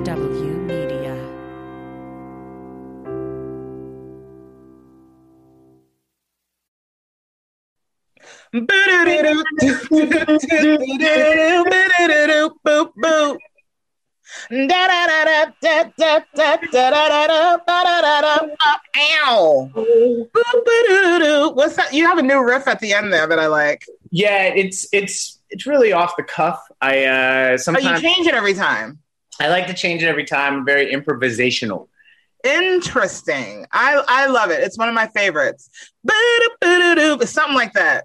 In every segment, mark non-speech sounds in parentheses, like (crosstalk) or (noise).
HW Media. Ow. What's that? You have a new riff at the end there that I like. Yeah, it's it's it's really off the cuff. I uh Oh, you sometimes change it every time. I like to change it every time. I'm very improvisational. Interesting. I I love it. It's one of my favorites. It's something like that.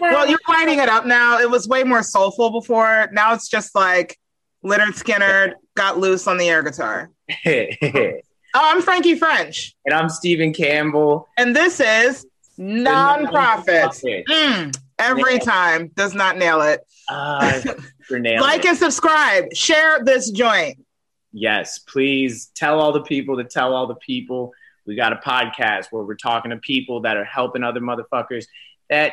Well, you're lighting it up now. It was way more soulful before. Now it's just like Lynyrd Skynyrd got loose on the air guitar. (laughs) Oh, I'm Frankie French, And I'm Stephen Campbell. and this is Nonprofit. Nonprofit. Mm, every Yeah. time does not nail it. (laughs) Uh, Like it. and subscribe. Share this joint. Yes, please tell all the people to tell all the people. We got a podcast where we're talking to people that are helping other motherfuckers that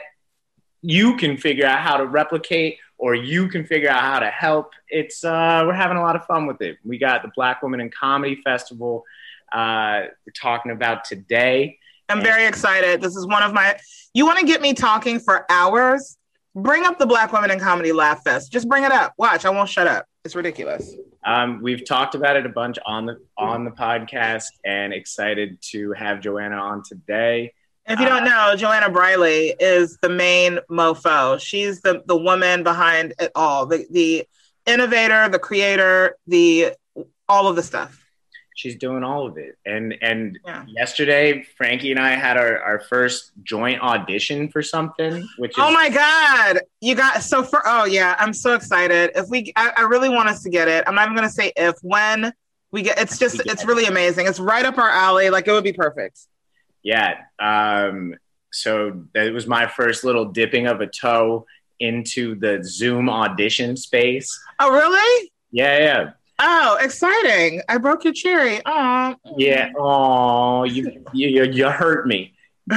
you can figure out how to replicate or you can figure out how to help. It's uh, we're having a lot of fun with it. We got the Black Women in Comedy Festival. Uh, we're talking about today. I'm very excited. This is one of my. You want to get me talking for hours? Bring up the Black Women in Comedy Laugh Fest. Just bring it up. Watch. I won't shut up. It's ridiculous. Um, we've talked about it a bunch on the on the podcast, and excited to have Joanna on today. If you don't know, Joanna Briley is the main mofo. She's the the woman behind it all. The the innovator, the creator, the all of the stuff. She's doing all of it. And and Yeah. yesterday, Frankie and I had our, our first joint audition for something, which is Oh my god, you got so for oh yeah, I'm so excited. If we, I, I really want us to get it. I'm not even gonna say if when we get. It's just get it's it. really amazing. It's right up our alley. Like it would be perfect. yeah. Um, so that was my first little dipping of a toe into the Zoom audition space. Oh really? Yeah, yeah, Oh, exciting! I broke your cherry. Oh yeah. Oh, you you you, you hurt me. (laughs)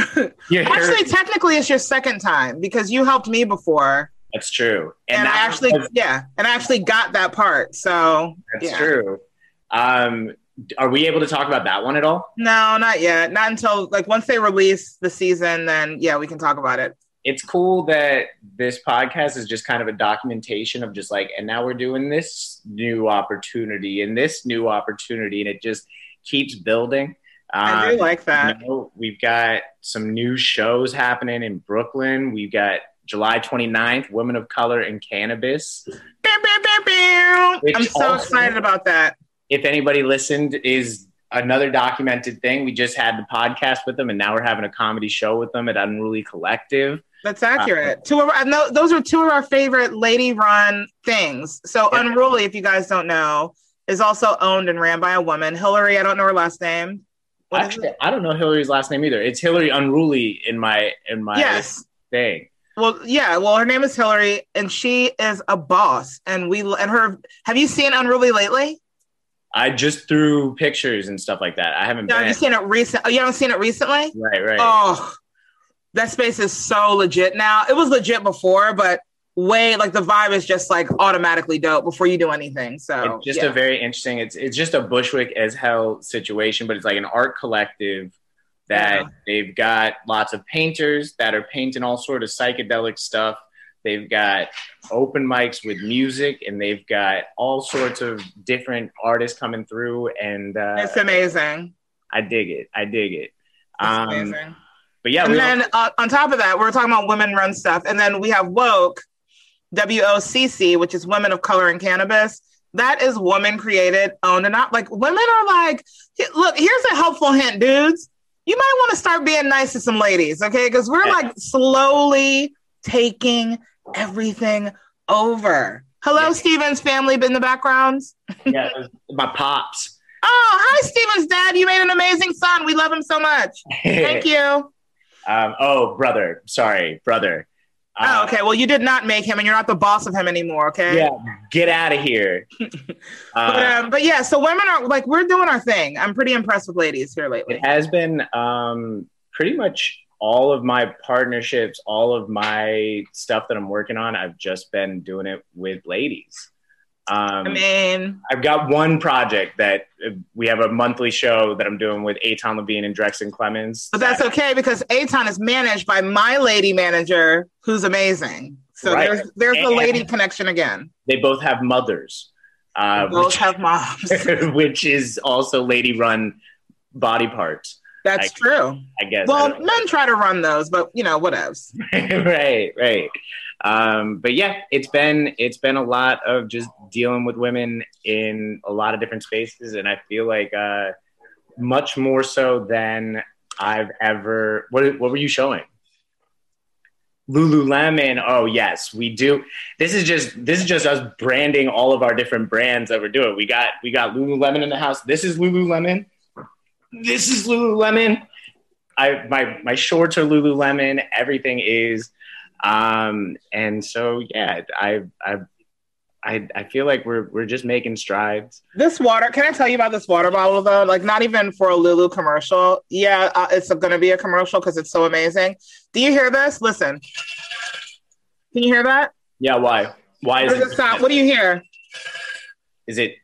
You hurt. Actually, technically, it's your second time because you helped me before, That's true. and, I that actually, was- yeah, and I actually got that part. So that's yeah. true. Um, are we able to talk about that one at all? no, not yet. Not until like once they release the season, then yeah, we can talk about it. It's cool that this podcast is just kind of a documentation of just like, and now we're doing this new opportunity and this new opportunity, and it just keeps building. I do Um, like that. you know, we've got some new shows happening in Brooklyn. We've got July 29th, Women of Color in Cannabis. I'm so also- excited about that. If anybody listened, is another documented thing. We just had the podcast with them, and now we're having a comedy show with them at Unruly Collective. That's uh, accurate. two of our, those are two of our favorite lady-run things. So Yeah. Unruly, if you guys don't know, is also owned and ran by a woman. Hillary, I don't know her last name. What Actually. I don't know Hillary's last name either. It's Hillary Unruly in my in my Yes. thing. Well, yeah. Well, her name is Hillary, and she is a boss. And we and her. Have you seen Unruly lately? I just threw pictures and stuff like that. I haven't No, have you seen it recent? Oh, you haven't seen it recently? right, right. Oh, that space is so legit now. It was legit before, but way like the vibe is just like automatically dope before you do anything. So it's just yeah. a very interesting. It's it's just a Bushwick as hell situation, but it's like an art collective that Yeah. they've got lots of painters that are painting all sort of psychedelic stuff. They've got open mics with music, and they've got all sorts of different artists coming through. And uh, it's amazing. I dig it. I dig it. It's Um, amazing. But yeah, and then uh, on top of that, we're talking about women run stuff. And then we have Woke, W O C C, which is Women of Color in Cannabis. That is woman created, owned, and not like women are like, look, here's a helpful hint, dudes. You might want to start being nice to some ladies, okay? Because we're Yeah. like slowly taking everything over. Hello, Yeah. Steven's family in the background. (laughs) yeah, my pops. Oh, hi, Steven's dad. You made an amazing son. We love him so much. (laughs) Thank you. Um, oh, brother. Sorry, brother. Oh, Uh, okay. Well, you did not make him, and you're not the boss of him anymore. Okay. Yeah, get out of here. (laughs) But, Uh, um, but yeah, so women are like we're doing our thing. I'm pretty impressed with ladies here lately. it has been um, pretty much all of my partnerships, all of my stuff that I'm working on, I've just been doing it with ladies. Um, I mean, I've got one project that we have a monthly show that I'm doing with Aton Levine and Drexen Clemens. but that's okay because Aton is managed by my lady manager, who's amazing. So Right. there's there's the And- lady connection again. They both have mothers, uh, both which, have moms. (laughs) which is also lady run body parts, That's I- true. I guess. Well, don't men try to run those, but you know, whatevs. (laughs) right, right. Um, but yeah, it's been it's been a lot of just dealing with women in a lot of different spaces, and I feel like uh, much more so than I've ever. What what were you showing? Lululemon. Oh yes, we do. This is just this is just us branding all of our different brands that we're doing. We got we got Lululemon in the house. This is Lululemon. This is Lululemon. I my my shorts are Lululemon. Everything is, um, and so yeah, I I I I feel like we're we're just making strides. This water, can I tell you about this water bottle though? Like, not even for a Lulu commercial. Yeah, uh, it's going to be a commercial because it's so amazing. Do you hear this? Listen. Can you hear that? Yeah, why? Why is it sound? What do you hear? Is it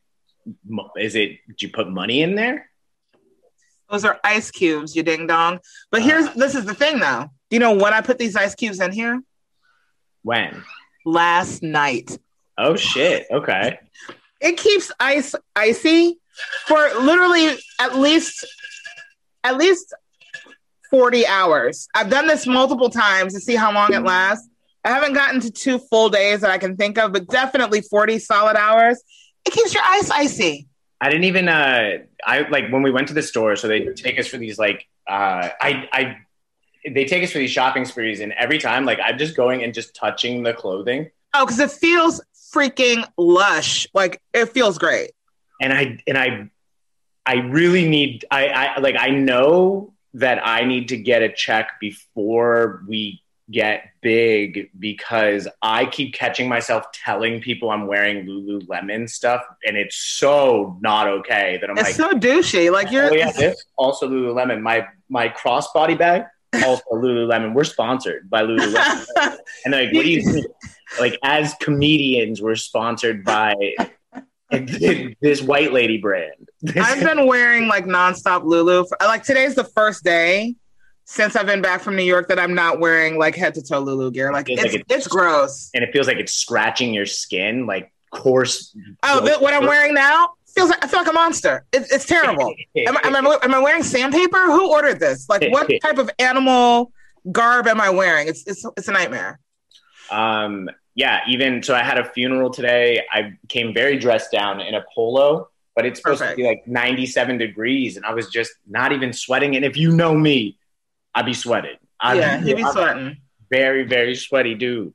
is it? Did you put money in there? Those are ice cubes, you ding dong. But here's this is the thing though. Do you know when I put these ice cubes in here? When? Last night. Oh shit. Okay. It keeps ice icy for literally at least at least 40 hours. I've done this multiple times to see how long it lasts. I haven't gotten to two full days that I can think of, but definitely 40 solid hours. It keeps your ice icy. I didn't even uh I like when we went to the store, so they take us for these like uh I I they take us for these shopping sprees and every time like I'm just going and just touching the clothing Oh, because it feels freaking lush. Like it feels great. and I and I I really need I, I like I know that I need to get a check before we get big because I keep catching myself telling people I'm wearing Lululemon stuff and it's so not okay that I'm It's like so douchey. Like oh, you're oh yeah this also Lululemon my my crossbody bag (laughs) also Lululemon we're sponsored by Lululemon and like what do you think like as comedians we're sponsored by this white lady brand (laughs) I've been wearing like nonstop Lulu. For, like today's the first day since I've been back from New York that I'm not wearing like head to toe Lulu gear. Like Feels it's like it's- it's gross. and it feels like it's scratching your skin like coarse Oh, th- what I'm wearing now feels like I feel like a monster. It, it's terrible. (laughs) Am I, am, I, am I wearing sandpaper? Who ordered this? Like, what (laughs) type of animal garb am I wearing? It's it's it's a nightmare. um yeah even so i had a funeral today i came very dressed down in a polo but it's supposed Perfect. to be like 97 degrees and i was just not even sweating and if you know me i'd be sweating I'd yeah, be I'm a sweating, very very sweaty dude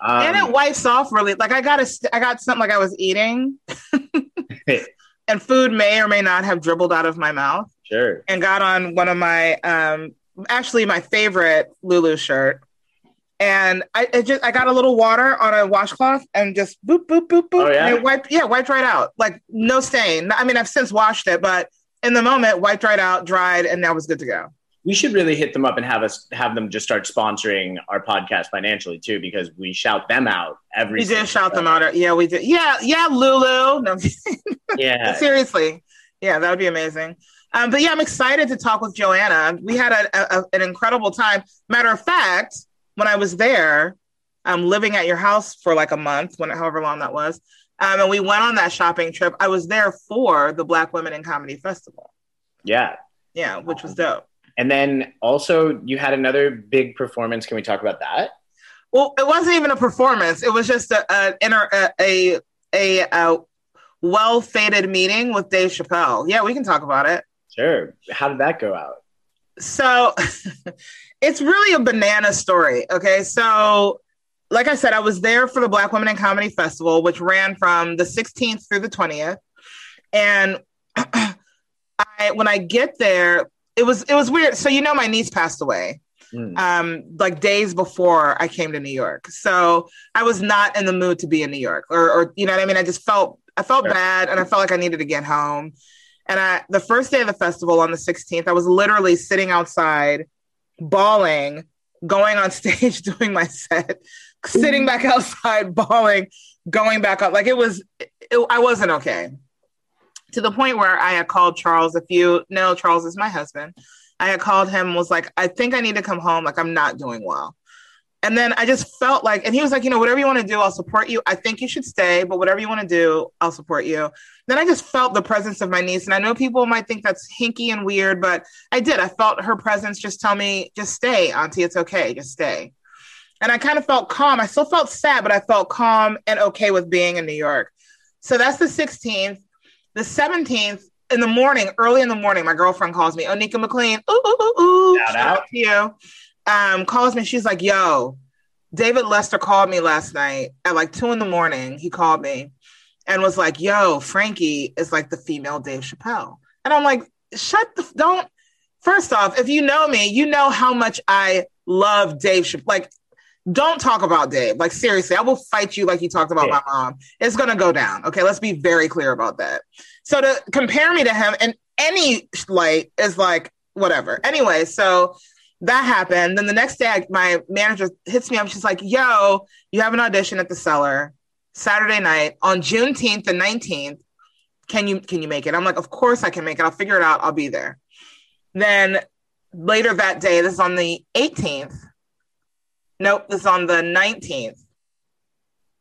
um, and it wipes off really. Like I got a st- I got something like I was eating, (laughs) and food may or may not have dribbled out of my mouth. sure and got on one of my um actually my favorite Lulu shirt. And I it just I got a little water on a washcloth and just boop boop boop boop. Oh, yeah? And wiped yeah, wiped right out. Like no stain. I mean I've since washed it, but in the moment wiped right out, dried, and now was good to go. We should really hit them up and have us have them just start sponsoring our podcast financially too because we shout them out every We did shout them out. Yeah, we did. Yeah, yeah, Lulu. No, yeah (laughs) seriously. Yeah, that would be amazing. Um, but yeah, I'm excited to talk with Joanna. We had a, a, an incredible time. Matter of fact, when I was there, um, living at your house for like a month, when however long that was, um, and we went on that shopping trip. I was there for the Black Women in Comedy Festival. yeah Yeah, which was dope. And then also you had another big performance can we talk about that Well, it wasn't even a performance. It was just a a inter, a, a, a, a well fated meeting with Dave Chappelle. Yeah, we can talk about it. sure how did that go out So (laughs) it's really a banana story. Okay. So, like I said, I was there for the Black Women in Comedy Festival, which ran from the 16th through the 20th. And (clears throat) I, when I get there, it was it was weird. So you know, my niece passed away Mm. um, like days before I came to New York. So I was not in the mood to be in New York, or, or you know what I mean. I just felt I felt Sure. bad, and I felt like I needed to get home. And I, the first day of the festival on the 16th, I was literally sitting outside bawling, going on (laughs) stage, doing my set, sitting back outside, bawling, going back up. Like it was, it, I wasn't okay. To the point where I had called Charles. If you know, Charles is my husband. I had called him, was like, I think I need to come home. Like I'm not doing well. And then I just felt like, and he was like, you know, whatever you want to do, I'll support you. I think you should stay, but whatever you want to do, I'll support you. Then I just felt the presence of my niece. And I know people might think that's hinky and weird, but I did. I felt her presence just tell me, just stay, Auntie. It's okay. Just stay. And I kind of felt calm. I still felt sad, but I felt calm and okay with being in New York. So that's the 16th. The 17th, in the morning, early in the morning, my girlfriend calls me, Onika McLean. Ooh, ooh, ooh, ooh. Shout, out. out to you um, calls me. She's like, "Yo, David Lester called me last night at like two in the morning. He called me and was like, "Yo, Frankie is like the female Dave Chappelle," and I'm like, "Shut the don't." First off, if you know me, you know how much I love Dave Chappelle. Like, don't talk about Dave. Like, seriously, I will fight you like you talked about yeah. my mom. It's gonna go down. Okay, let's be very clear about that. So to compare me to him in any light is like whatever. Anyway, so that happened. Then the next day, I, my manager hits me up. She's like, "Yo, you have an audition at the Cellar Saturday night on Juneteenth the nineteenth. Can you can you make it?" I'm like, "Of course I can make it. I'll figure it out. I'll be there." Then later that day, this is on the 18th. Nope, this is on the 19th.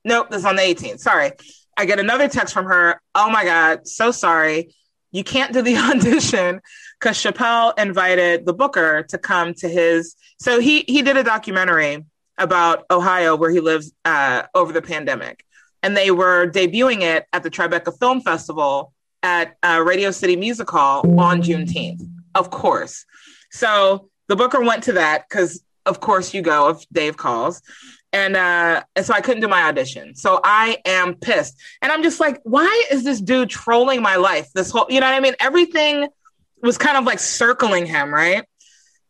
Nope, this is on the 18th. Sorry. I get another text from her. Oh my God, so sorry. You can't do the (laughs) audition because Chappelle invited the Booker to come to his. So he he did a documentary about Ohio where he lives uh, over the pandemic, and they were debuting it at the Tribeca Film Festival at uh, Radio City Music Hall on Juneteenth. Of course, so the Booker went to that because of course you go if Dave calls. And uh, and so I couldn't do my audition. So I am pissed. And I'm just like, why is this dude trolling my life? This whole, you know what I mean? Everything was kind of like circling him, right?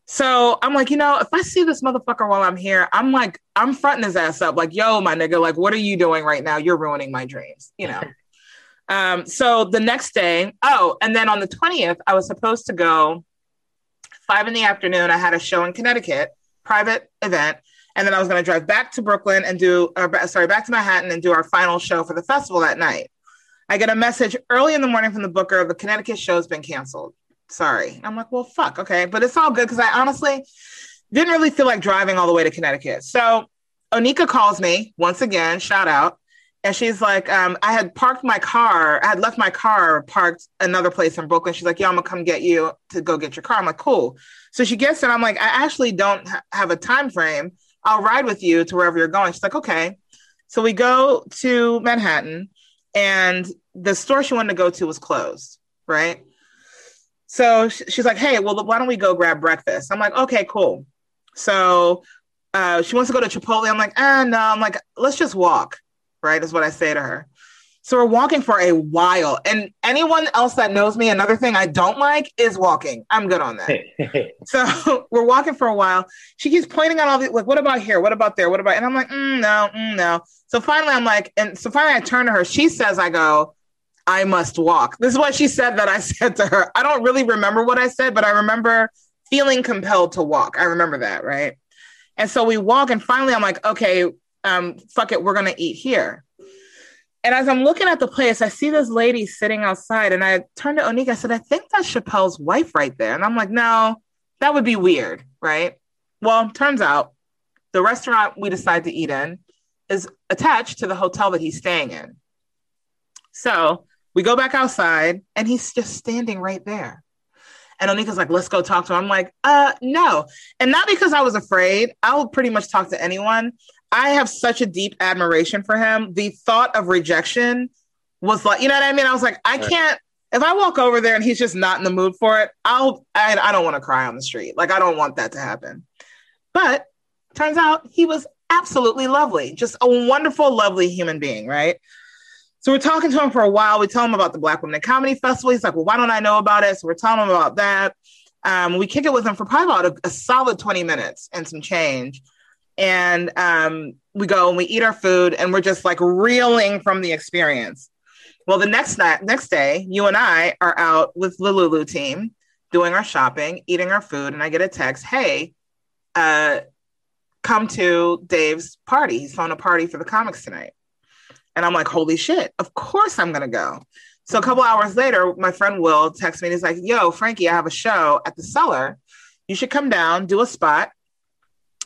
So I'm like, you know, if I see this motherfucker while I'm here, I'm like, I'm fronting his ass up, like, yo, my nigga, like, what are you doing right now? You're ruining my dreams, you know. (laughs) um, so the next day, oh, and then on the 20th, I was supposed to go five in the afternoon. I had a show in Connecticut, private event, and then I was going to drive back to Brooklyn and do, uh, or, sorry, back to Manhattan and do our final show for the festival that night. I get a message early in the morning from the booker: the Connecticut show's been canceled sorry. I'm like, well, fuck, okay. But it's all good because I honestly didn't really feel like driving all the way to Connecticut. So Onika calls me once again, shout out. And she's like, um, I had parked my car, I had left my car parked another place in Brooklyn. She's like, yeah, I'm gonna come get you to go get your car. I'm like, cool. So she gets it. I'm like, I actually don't ha- have a time frame. I'll ride with you to wherever you're going. She's like, okay. So we go to Manhattan, and the store she wanted to go to was closed, right? So she's like, hey, well, why don't we go grab breakfast? I'm like, okay, cool. So uh, she wants to go to Chipotle. I'm like, ah, no. I'm like, let's just walk, right? Is what I say to her. So we're walking for a while. And anyone else that knows me, another thing I don't like is walking. I'm good on that. (laughs) so (laughs) we're walking for a while. She keeps pointing out all the like, what about here? What about there? What about? And I'm like, mm, no, mm, no. So finally, I'm like, and so finally, I turn to her. She says, I go, I must walk. This is what she said that I (laughs) said to her. I don't really remember what I said, but I remember feeling compelled to walk. I remember that, right? And so we walk, and finally I'm like, okay, um, fuck it, we're gonna eat here. And as I'm looking at the place, I see this lady sitting outside, and I turned to Onika. I said, I think that's Chappelle's wife right there. And I'm like, no, that would be weird, right? Well, turns out the restaurant we decide to eat in is attached to the hotel that he's staying in. So we go back outside and he's just standing right there. And Onika's like, let's go talk to him. I'm like, uh, no. And not because I was afraid. I'll pretty much talk to anyone. I have such a deep admiration for him. The thought of rejection was like, you know what I mean? I was like, I can't, if I walk over there and he's just not in the mood for it, I'll, I, I don't want to cry on the street. Like, I don't want that to happen. But turns out he was absolutely lovely, just a wonderful, lovely human being, right? So we're talking to him for a while. We tell him about the Black Women in Comedy Festival. He's like, well, why don't I know about it? So we're telling him about that. Um, we kick it with him for probably about a, a solid 20 minutes and some change. And um, we go and we eat our food and we're just like reeling from the experience. Well, the next night, next day, you and I are out with the Lulu team doing our shopping, eating our food, and I get a text, "Hey, uh, come to Dave's party. He's throwing a party for the comics tonight. And I'm like, holy shit, of course I'm to go. So a couple hours later, my friend Will texts me and he's like, yo, Frankie, I have a show at the cellar. You should come down, do a spot.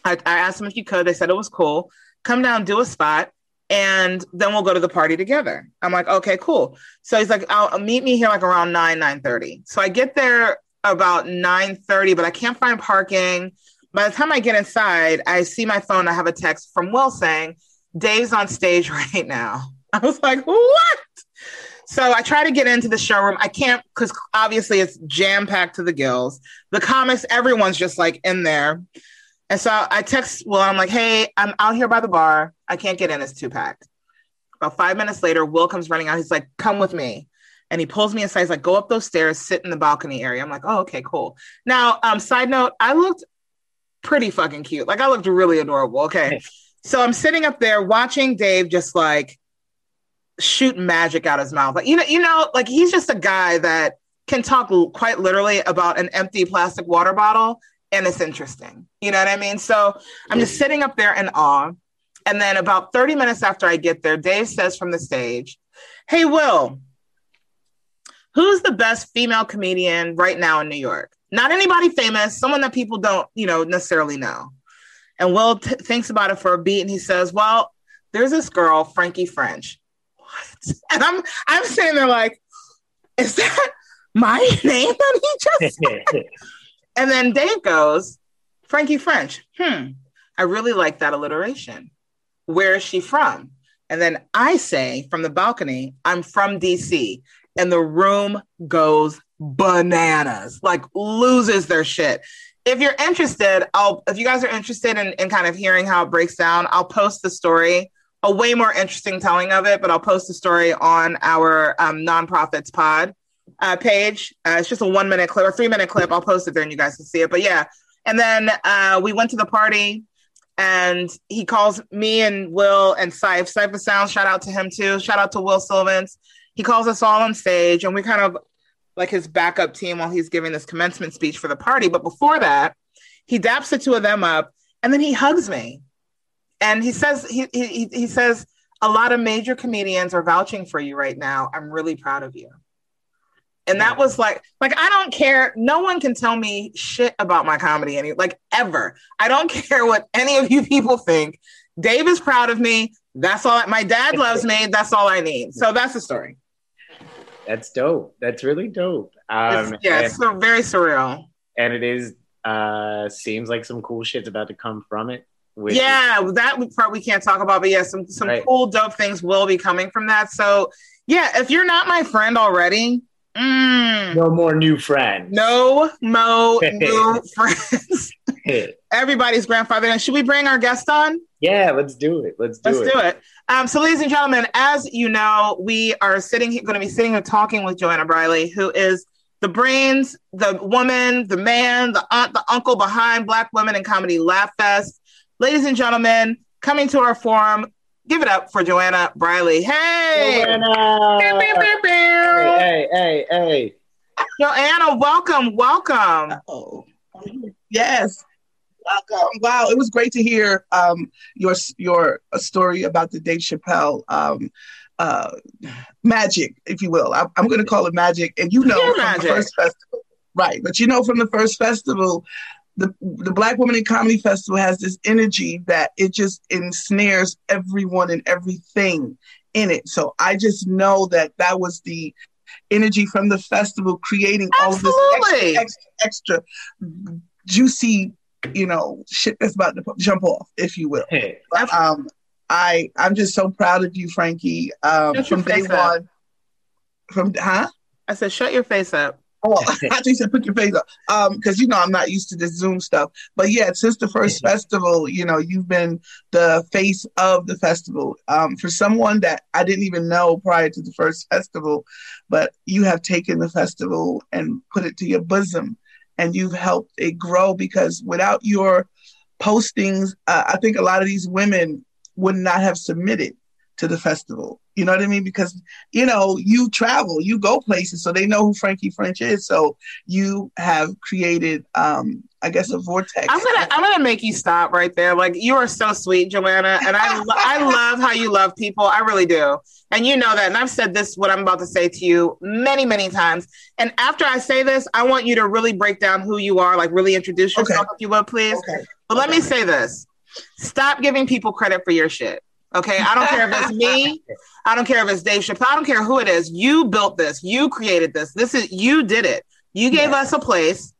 I, I asked them if you could. They said it was cool. Come down, do a spot, and then we'll go to the party together. I'm like, okay, cool. So he's like, I'll, meet me here like around 9, nine thirty. So I get there about 9 30, but I can't find parking. By the time I get inside, I see my phone. I have a text from Will saying, Dave's on stage (laughs) right now. I was like, what? So I try to get into the showroom. I can't because obviously it's jam packed to the gills. The comics, everyone's just like in there. And so I text Will, I'm like, hey, I'm out here by the bar. I can't get in, it's too packed. About five minutes later, Will comes running out. He's like, come with me. And he pulls me aside. He's like, go up those stairs, sit in the balcony area. I'm like, oh, okay, cool. Now, um, side note, I looked pretty fucking cute. Like I looked really adorable. Okay. So I'm sitting up there watching Dave just like shoot magic out his mouth. Like, you know, you know, like he's just a guy that can talk quite literally about an empty plastic water bottle and it's interesting. You know what I mean? So I'm just sitting up there in awe. And then about 30 minutes after I get there, Dave says from the stage, Hey, Will, who's the best female comedian right now in New York? Not anybody famous, someone that people don't, you know, necessarily know. And Will t- thinks about it for a beat and he says, Well, there's this girl, Frankie French. What? (laughs) And I'm I'm sitting there like, is that my (laughs) name that he just said? (laughs) and then Dave goes, Frankie French. Hmm. I really like that alliteration. Where is she from? And then I say from the balcony, I'm from DC. And the room goes bananas, like loses their shit. If you're interested, I'll if you guys are interested in, in kind of hearing how it breaks down, I'll post the story, a way more interesting telling of it, but I'll post the story on our um, nonprofits pod uh, page. Uh, it's just a one minute clip or three minute clip. I'll post it there and you guys can see it. But yeah. And then uh, we went to the party and he calls me and Will and Syph. Syph of Sound, shout out to him too. Shout out to Will Sylvince. He calls us all on stage and we kind of like his backup team while he's giving this commencement speech for the party. But before that, he daps the two of them up and then he hugs me. And he says, he, he, he says, a lot of major comedians are vouching for you right now. I'm really proud of you. And that was like, like I don't care. No one can tell me shit about my comedy any like ever. I don't (laughs) care what any of you people think. Dave is proud of me. That's all. My dad loves me. That's all I need. So that's the story. That's dope. That's really dope. Um, it's, yeah, and, it's so very surreal. And it is. Uh, seems like some cool shit's about to come from it. Yeah, is- that part we can't talk about, but yeah, some some right. cool dope things will be coming from that. So yeah, if you're not my friend already, mm, no more new friends. No mo (laughs) new friends. (laughs) Everybody's grandfather. And should we bring our guest on? Yeah, let's do it. Let's do let's it. Let's do it. Um, so, ladies and gentlemen, as you know, we are sitting going to be sitting and talking with Joanna Briley, who is the brains, the woman, the man, the aunt, the uncle behind Black Women in Comedy Laugh Fest. Ladies and gentlemen, coming to our forum, give it up for Joanna Briley. Hey! Joanna! Hey, hey, hey, hey. Joanna, welcome, welcome. Oh, yes. Welcome. Wow, it was great to hear um, your your story about the Dave Chappelle um, uh, magic, if you will. I, am going to call it magic, and you know from magic. the first festival, right? But you know from the first festival, the the Black Women in Comedy Festival has this energy that it just ensnares everyone and everything in it. So I just know that that was the energy from the festival creating Absolutely. all of this extra, extra, extra juicy you know, shit that's about to jump off, if you will. Hey, but, um, I I'm just so proud of you, Frankie. Um, from day one. From huh? I said, shut your face up. Oh, (laughs) I actually said put your face up. Um, because you know I'm not used to this Zoom stuff. But yeah, since the first festival, you know, you've been the face of the festival. Um, for someone that I didn't even know prior to the first festival, but you have taken the festival and put it to your bosom and you've helped it grow because without your postings, uh, I think a lot of these women would not have submitted to the festival. You know what I mean? Because you know you travel, you go places, so they know who Frankie French is. So you have created um, I guess a vortex. I'm gonna I'm gonna make you stop right there. Like you are so sweet, Joanna, and I lo- I love how you love people. I really do, and you know that. And I've said this what I'm about to say to you many many times. And after I say this, I want you to really break down who you are, like really introduce yourself, Okay. if you will, please. Okay. But let me say this: stop giving people credit for your shit. Okay, I don't care if it's me. (laughs) I don't care if it's Dave Chappelle. I don't care who it is. You built this. You created this. This is you did it. You gave Yeah. us a place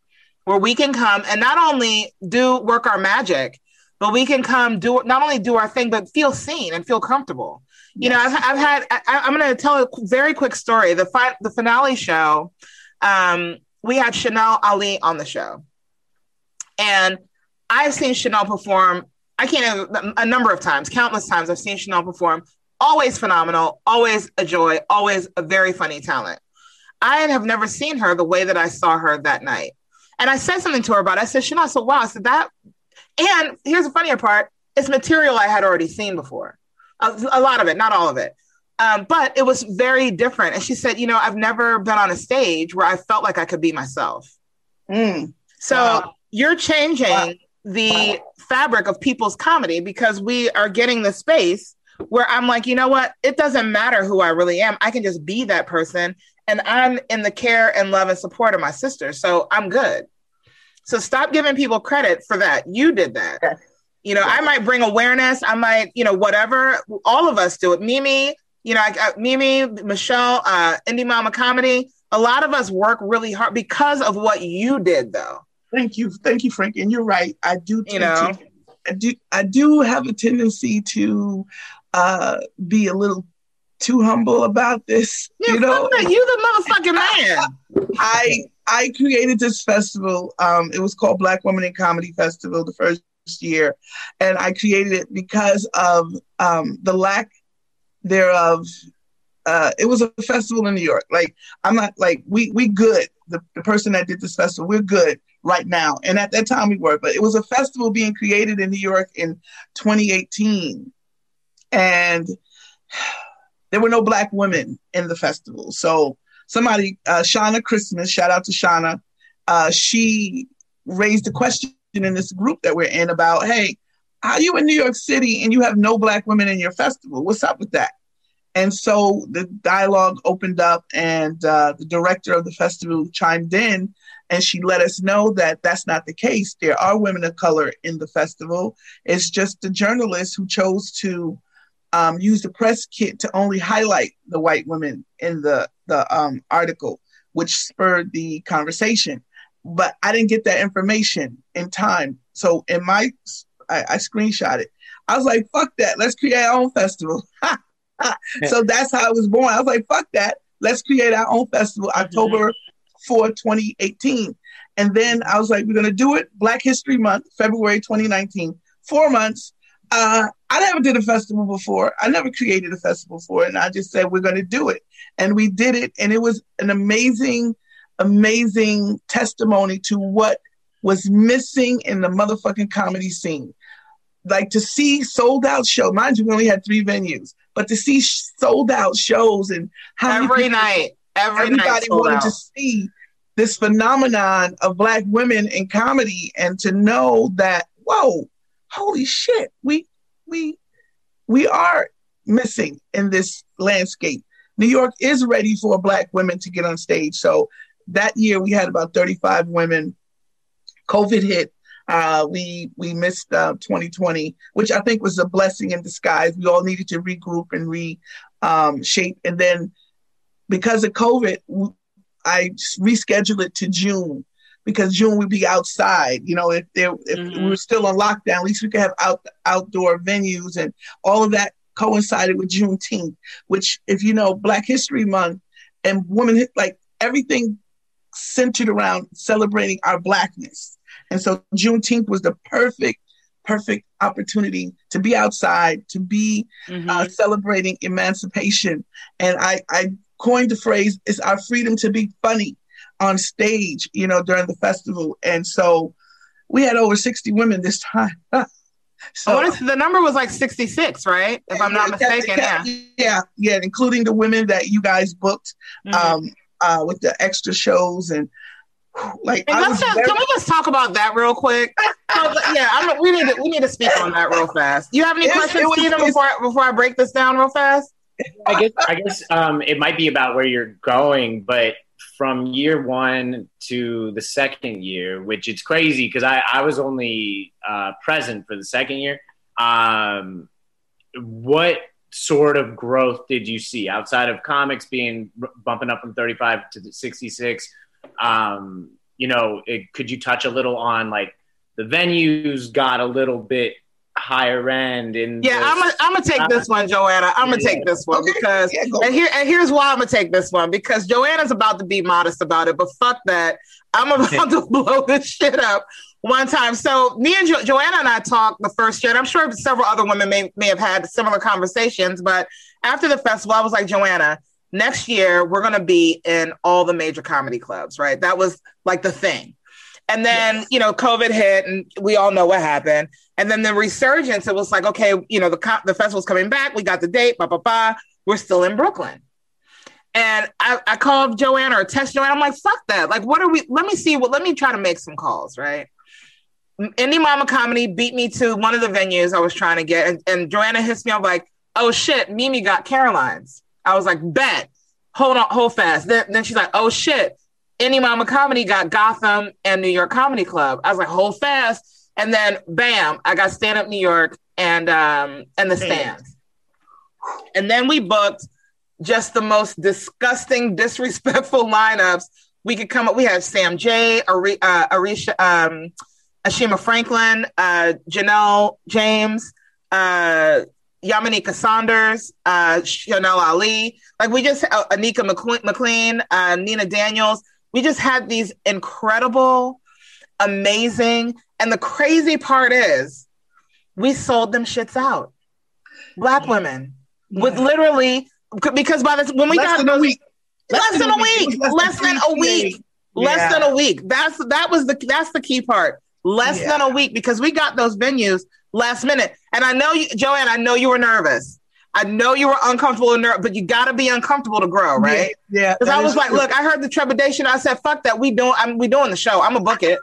where we can come and not only do work our magic, but we can come do not only do our thing, but feel seen and feel comfortable. You know, I've, I've had. I, I'm going to tell a very quick story. The fi- the finale show, um, we had Chanel Ali on the show, and I've seen Chanel perform. I can't even, a number of times, countless times. I've seen Chanel perform. Always phenomenal. Always a joy. Always a very funny talent. I have never seen her the way that I saw her that night. And I said something to her about it. I said, Chanel, so wow. I said that. And here's the funnier part it's material I had already seen before. A, a lot of it, not all of it. Um, but it was very different. And she said, you know, I've never been on a stage where I felt like I could be myself. Mm. So Wow. you're changing Wow. the fabric of people's comedy because we are getting the space where I'm like, you know what? It doesn't matter who I really am. I can just be that person. And I'm in the care and love and support of my sister. So I'm good. So stop giving people credit for that. You did that. Yes. You know, I might bring awareness. I might, you know, whatever. All of us do it. Mimi, you know, I, I, Mimi, Michelle, uh, Indie Mama Comedy. A lot of us work really hard because of what you did, though. Thank you, thank you, Frank. And you're right. I do. You know. to- I do. I do have a tendency to uh, be a little too humble about this. Yeah, you know, you the motherfucking (laughs) man. I I created this festival. Um, it was called Black Women in Comedy Festival the first year, and I created it because of um, the lack thereof. Uh, it was a festival in New York. Like I'm not like we we good. The, the person that did this festival, we're good right now. And at that time we were, but it was a festival being created in New York in 2018, and there were no black women in the festival. So somebody, uh, Shauna Christmas, shout out to Shauna, uh, she raised a question in this group that we're in about, hey, how you in New York City and you have no black women in your festival? What's up with that? And so the dialogue opened up, and uh, the director of the festival chimed in, and she let us know that that's not the case. There are women of color in the festival. It's just the journalists who chose to um, use the press kit to only highlight the white women in the the um, article, which spurred the conversation. But I didn't get that information in time, so in my I, I screenshot it. I was like, "Fuck that! Let's create our own festival." (laughs) (laughs) so that's how I was born. I was like, "Fuck that! Let's create our own festival." October 4, 2018. And then I was like, we're going to do it Black History Month, February 2019. Four months. Uh, I never did a festival before. I never created a festival before. And I just said, we're going to do it. And we did it. And it was an amazing, amazing testimony to what was missing in the motherfucking comedy scene. Like to see sold out show. Mind you, we only had three venues, but to see sold out shows and how Every people- night. Every everybody sold wanted out. to see this phenomenon of black women in comedy and to know that whoa holy shit we we we are missing in this landscape new york is ready for black women to get on stage so that year we had about 35 women covid hit uh, we we missed uh, 2020 which i think was a blessing in disguise we all needed to regroup and reshape. um, and then because of COVID, I rescheduled it to June because June we'd be outside. You know, if there if Mhm. we were still on lockdown, at least we could have out outdoor venues and all of that coincided with Juneteenth, which if you know Black History Month and women like everything centered around celebrating our blackness. And so Juneteenth was the perfect, perfect opportunity to be outside, to be Mhm. uh, celebrating emancipation. And I, I coined the phrase, it's our freedom to be funny on stage, you know, during the festival. And so we had over 60 women this time. (laughs) so, I the number was like 66, right? If I'm not mistaken. Yeah. Yeah, yeah, including the women that you guys booked Mhm. um, uh, with the extra shows. And like Hey, I let's was just, very- can we just talk about that real quick? (laughs) So, yeah, I'm, we need to we need to speak on that real fast. You have any It's- questions, was- Steven, it's- before I, before I break this down real fast? I guess I guess um, it might be about where you're going, but from year one to the second year, which it's crazy because I, I was only uh, present for the second year. Um, what sort of growth did you see outside of comics being bumping up from 35 to 66? Um, you know, it, could you touch a little on like the venues got a little bit higher end and Yeah, I'm gonna I'm gonna take this one, Joanna. I'm gonna Yeah. take this one Okay. because Yeah, and here and here's why I'm gonna take this one because Joanna's about to be modest about it, but fuck that. I'm about (laughs) to blow this shit up one time. So me and jo- Joanna and I talked the first year, and I'm sure several other women may may have had similar conversations. But after the festival, I was like, Joanna, next year we're gonna be in all the major comedy clubs, right? That was like the thing. And then, Yes. you know, COVID hit and we all know what happened. And then the resurgence, it was like, okay, you know, the co- the festival's coming back. We got the date, blah, blah, blah. We're still in Brooklyn. And I, I called Joanna or text Joanna. I'm like, fuck that. Like, what are we? Let me see. What? Let me try to make some calls, right? Indie Mama Comedy beat me to one of the venues I was trying to get. And, and Joanna hits me up like, oh shit, Mimi got Caroline's. I was like, bet. Hold on, hold fast. Then, then she's like, oh shit, Indie Mama Comedy got Gotham and New York Comedy Club. I was like, hold fast. And then bam, I got Stand Up New York and um and the stands. And then we booked just the most disgusting, (laughs) disrespectful lineups we could come up. We had Sam Jay, Ari, uh, Arisha, um, Ashima Franklin, uh, Janelle James, uh, Yamaneika Saunders, uh, Chanel Ali. Like we just, uh, Onika McLean, uh, Nina Daniels. We just had these incredible, amazing, and the crazy part is, we sold them shits out. Black women with literally because by the when we less got than a week. less than a week, less than a week, less Yeah. than a week. That's that was the that's the key part. Less Yeah. than a week because we got those venues last minute. And I know you, Joanne. I know you were nervous. I know you were uncomfortable and nervous, but you got to be uncomfortable to grow, right? Yeah. yeah, Because that I was like, true. look, I heard the trepidation. I said, fuck that. We doing. I'm we doing the show. I'm a book it.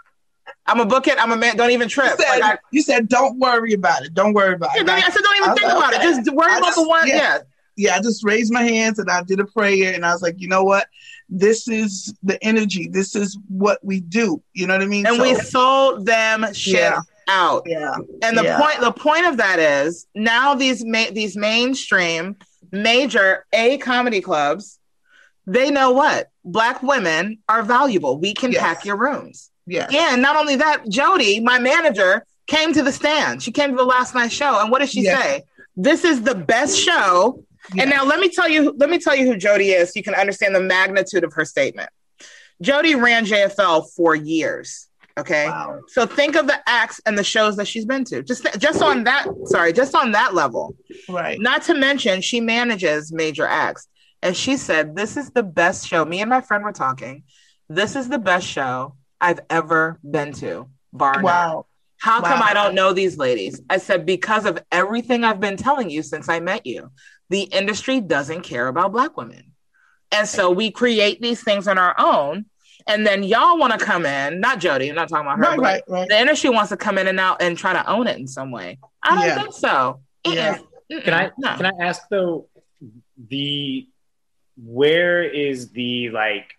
I'm a book it. I'm a man. Don't even You trip. said, Like, I, you said, don't worry about it. Don't worry about yeah, it. I said, don't even I think about it. Just worry about the one. yeah. Yeah. yeah, I just raised my hands and I did a prayer and I was like, you know what? This is the energy. This is what we do. You know what I mean? And So- we sold them shit Yeah. out. yeah, And the Yeah. point the point of that is now these ma- these mainstream major A comedy clubs, they know what black women are valuable. We can Yes. pack your rooms. yeah, And not only that, Jody, my manager, came to the stand. She came to the last night show, and what did she Yeah. say? This is the best show. And now let me tell you, let me tell you who Jody is, so you can understand the magnitude of her statement. Jody ran JFL for years. Okay. Wow. So think of the acts and the shows that she's been to. Just just on that, sorry, just on that level. Right. Not to mention she manages major acts. And she said, This is the best show. Me and my friend were talking. This is the best show I've ever been to, bar. Wow. How come I don't know these ladies? I said, Because of everything I've been telling you since I met you. The industry doesn't care about Black women. And so we create these things on our own. And then y'all want to come in, not Jody, I'm not talking about her. Right, but right, right. The industry wants to come in and out and try to own it in some way. I don't Yeah. think so. Yeah. Mm-mm. Can I No. can I ask though the where is the like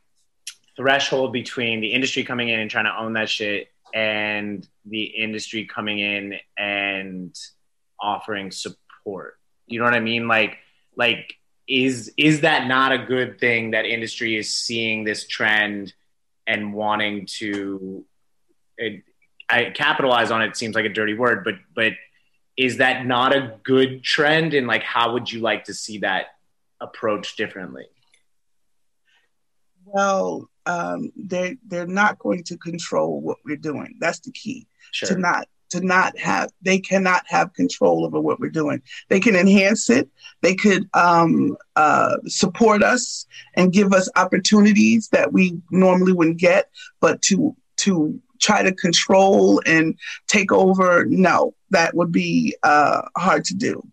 threshold between the industry coming in and trying to own that shit and the industry coming in and offering support? You know what I mean? Like like is is that not a good thing that industry is seeing this trend and wanting to it, I capitalize on it seems like a dirty word, but but is that not a good trend and like how would you like to see that approached differently Well, um, they're they're not going to control what we're doing. That's the key. sure To not to not have they cannot have control over what we're doing. They can enhance it. They could um, uh, support us and give us opportunities that we normally wouldn't get. But to to try to control and take over, no, that would be uh, hard to do.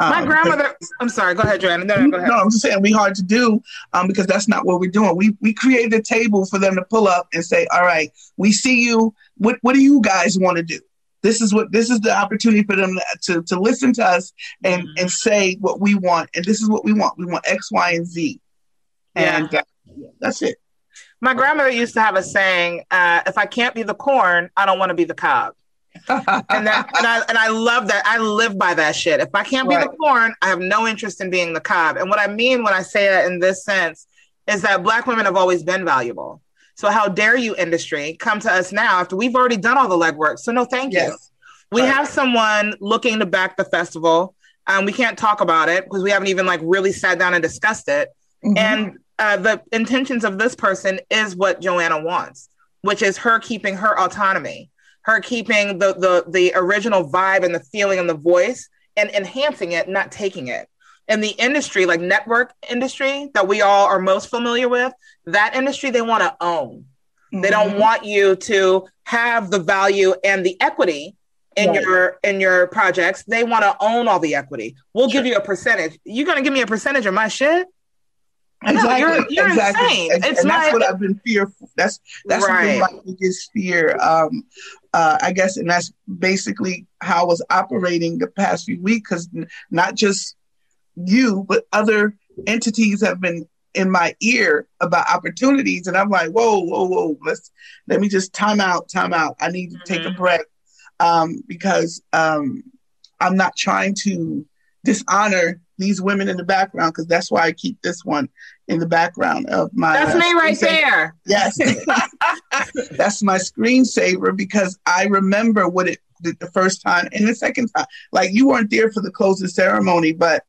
My um, grandmother. I'm sorry. Go ahead, Joanna. No, no, go ahead. No, I'm just saying we hard to do um, because that's not what we're doing. We we created a table for them to pull up and say, "All right, we see you. What what do you guys want to do?" This is what this is the opportunity for them to to listen to us and mm-hmm. and say what we want. And this is what we want. We want X, Y, and Z. And yeah. uh, that's it. My grandmother used to have a saying: uh, "If I can't be the corn, I don't want to be the cob." and that and I and I love that. I live by that shit. If I can't be the corn, I have no interest in being the cob. And what I mean when I say that in this sense is that black women have always been valuable. So how dare you, industry, come to us now after we've already done all the legwork? So no, thank yes. you. We right. have someone looking to back the festival. Um, we can't talk about it because we haven't even like really sat down and discussed it. Mm-hmm. And uh, the intentions of this person is what Joanna wants, which is her keeping her autonomy, her keeping the the the original vibe and the feeling and the voice, and enhancing it, not taking it. In the industry, like network industry that we all are most familiar with, that industry they want to own. Mm-hmm. They don't mm-hmm. want you to have the value and the equity in right. your in your projects. They want to own all the equity. We'll sure. give you a percentage. You're gonna give me a percentage of my shit? Exactly. No, you're, you're exactly. insane. And, it's and that's what I've been fearful. That's that's right. my biggest fear. Um, uh, I guess, and that's basically how I was operating the past few weeks. Because not just you, but other entities have been in my ear about opportunities, and I'm like, whoa, whoa, whoa. Let's let me just time out, time out. I need to mm-hmm. take a mm-hmm. break um, because um, I'm not trying to dishonor these women in the background because that's why I keep this one in the background of my. That's uh, me right there. Yes, (laughs) that's my screensaver because I remember what it did the first time and the second time. Like you weren't there for the closing ceremony, but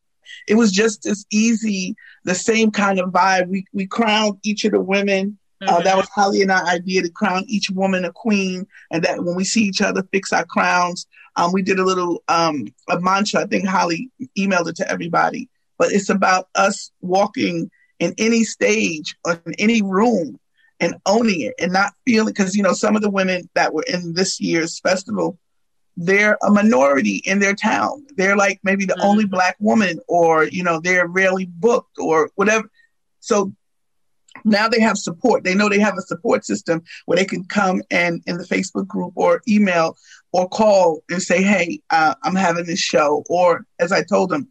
it was just as easy, the same kind of vibe. We we crowned each of the women. Mm-hmm. Uh, that was Holly and our idea to crown each woman a queen, and that when we see each other, fix our crowns. Um, we did a little um, a mantra. I think Holly emailed it to everybody, but it's about us walking in any stage or in any room and owning it and not feeling because you know some of the women that were in this year's festival they're a minority in their town they're like maybe the mm-hmm. only black woman or you know they're rarely booked or whatever so now they have support. They know they have a support system where they can come and in the Facebook group or email or call and say, "Hey, uh, I'm having this show," or as I told them,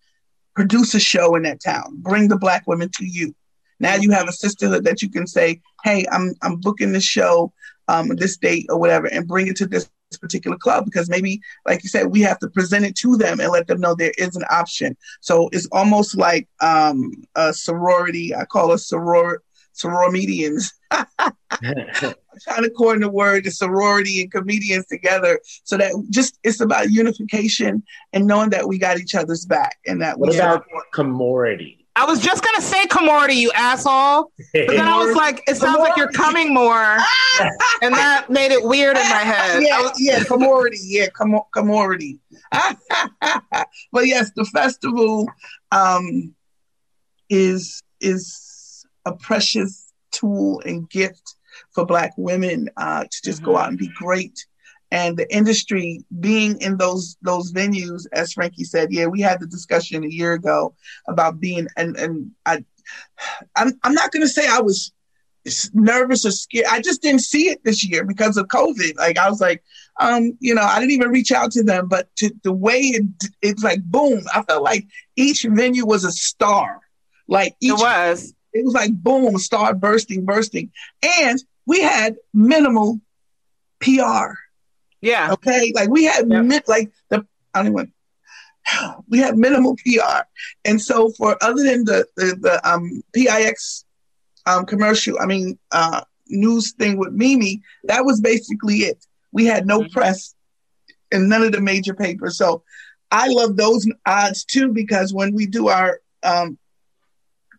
produce a show in that town. Bring the black women to you. Now you have a sisterhood that you can say, "Hey, I'm I'm booking this show, um, this date or whatever," and bring it to this particular club because maybe, like you said, we have to present it to them and let them know there is an option. So it's almost like um, a sorority. I call it soror soromedians. (laughs) I'm trying to coin the word the sorority and comedians together so that just it's about unification and knowing that we got each other's back and that what about comority? I was just gonna say comority, you asshole. But then I was like, it sounds like you're coming more, (laughs) and that made it weird in my head. Yeah, was- yeah, comority, yeah, (laughs) but yes, the festival um, is is a precious tool and gift for Black women uh, to just mm-hmm. go out and be great. And the industry being in those those venues, as Frankie said, yeah, we had the discussion a year ago about being and and I, I'm I'm not going to say I was nervous or scared. I just didn't see it this year because of COVID. Like I was like, um, you know, I didn't even reach out to them, but to the way it, it's like boom, I felt like each venue was a star. Like each, it was it was like boom, start bursting, bursting. And we had minimal PR. Yeah. Okay. Like we had yep. like the I don't even we had minimal PR. And so for other than the the, the um PIX um commercial, I mean uh news thing with Mimi, that was basically it. We had no mm-hmm. press in none of the major papers. So I love those odds too because when we do our um,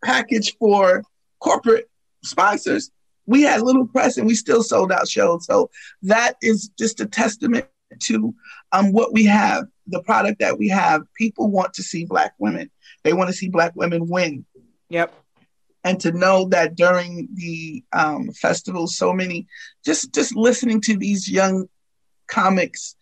package for corporate sponsors, we had little press and we still sold out shows. So that is just a testament to um, what we have, the product that we have. People want to see Black women. They want to see Black women win. Yep. And to know that during the um, festival, so many, just just listening to these young comics,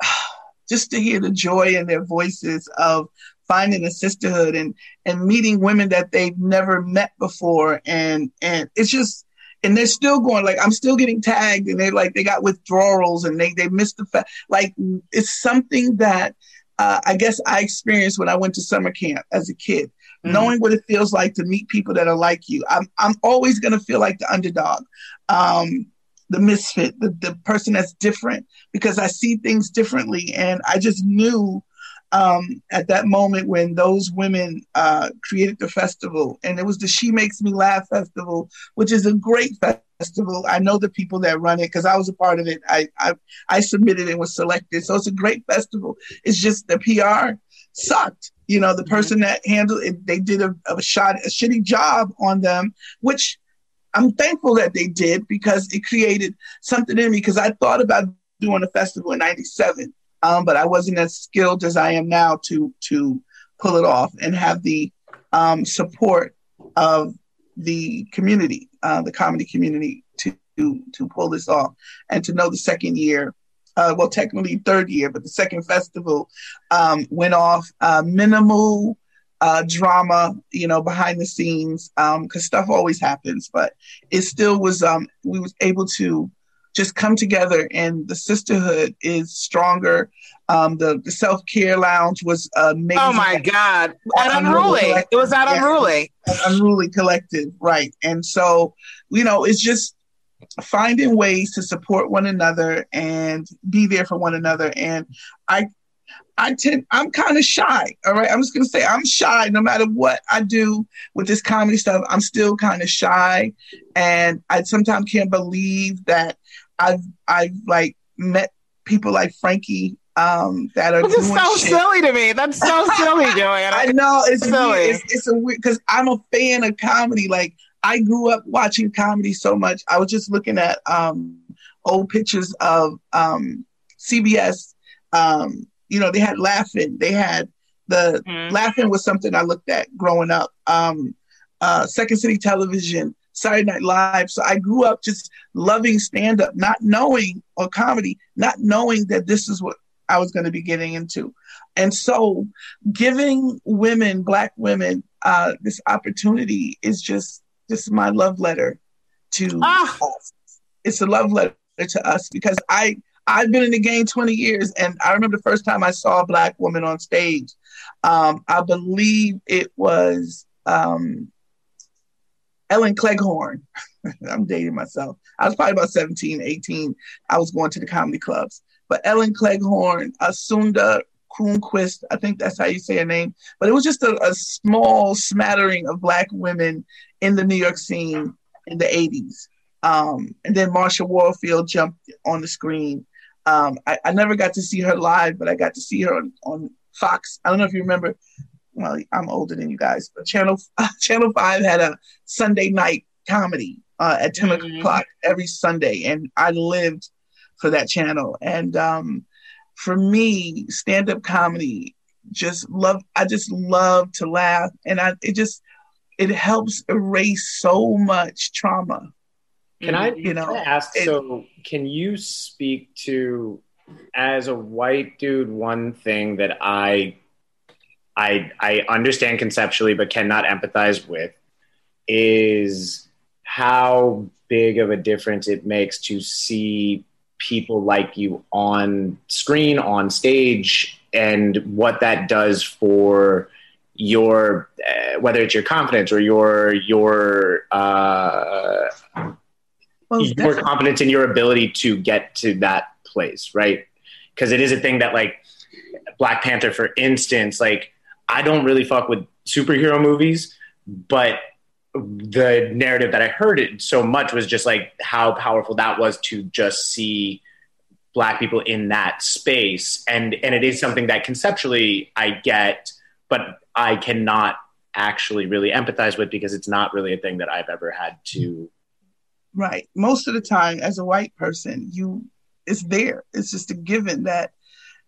(sighs) just to hear the joy in their voices of finding a sisterhood and and meeting women that they've never met before and and it's just and they're still going like i'm still getting tagged and they like they got withdrawals and they they missed the fact like it's something that uh, i guess i experienced when i went to summer camp as a kid mm-hmm. knowing what it feels like to meet people that are like you i'm, I'm always going to feel like the underdog um, the misfit the, the person that's different because i see things differently and i just knew um, at that moment when those women uh, created the festival, and it was the She Makes Me Laugh Festival, which is a great festival. I know the people that run it because I was a part of it. I, I I submitted and was selected, so it's a great festival. It's just the PR sucked. You know, the mm-hmm. person that handled it, they did a, a shot a shitty job on them, which I'm thankful that they did because it created something in me. Because I thought about doing a festival in '97 um, but I wasn't as skilled as I am now to to pull it off and have the um, support of the community, uh, the comedy community, to to pull this off and to know the second year. Uh, well, technically third year, but the second festival um, went off uh, minimal uh, drama, you know, behind the scenes, because um, stuff always happens. But it still was. Um, we was able to just come together and the sisterhood is stronger. Um, the, the self care lounge was amazing. Oh my God. At Unruly. It was at yeah, Unruly. Unruly Collective, right. And so, you know, it's just finding ways to support one another and be there for one another. And I, I tend, I'm kind of shy. All right. I'm just going to say I'm shy no matter what I do with this comedy stuff. I'm still kind of shy. And I sometimes can't believe that I've I've like met people like Frankie um, that are This is so shit. silly to me. That's so (laughs) silly, Joanna. I know it's silly. Weird. It's, it's a weird because I'm a fan of comedy. Like I grew up watching comedy so much. I was just looking at um, old pictures of um, CBS. Um, you know, they had Laugh-In. They had the mm. Laugh-In was something I looked at growing up. Um, uh, Second City Television. Saturday Night Live. So I grew up just loving stand up, not knowing or comedy, not knowing that this is what I was going to be getting into. And so giving women, black women, uh, this opportunity is just this is my love letter to ah. us. It's a love letter to us because I I've been in the game 20 years and I remember the first time I saw a black woman on stage. Um, I believe it was um, Ellen Cleghorne. (laughs) I'm dating myself. I was probably about 17, 18. I was going to the comedy clubs. But Ellen Cleghorne, Asunda Croonquist, I think that's how you say her name. But it was just a, a small smattering of Black women in the New York scene in the 80s. Um, and then Marsha Warfield jumped on the screen. Um, I, I, never got to see her live, but I got to see her on, on Fox. I don't know if you remember well, I'm older than you guys, but Channel (laughs) Channel Five had a Sunday night comedy uh, at 10 mm-hmm. o'clock every Sunday, and I lived for that channel. And um, for me, stand up comedy just love. I just love to laugh, and I it just it helps erase so much trauma. Can I, you know, ask? It, so, can you speak to, as a white dude, one thing that I I I understand conceptually but cannot empathize with is how big of a difference it makes to see people like you on screen on stage and what that does for your uh, whether it's your confidence or your your uh, well, your confidence in your ability to get to that place right? Because it is a thing that like black panther for instance like I don't really fuck with superhero movies, but the narrative that I heard it so much was just like how powerful that was to just see black people in that space. And and it is something that conceptually I get but I cannot actually really empathize with because it's not really a thing that I've ever had to right. Most of the time as a white person you it's there. It's just a given that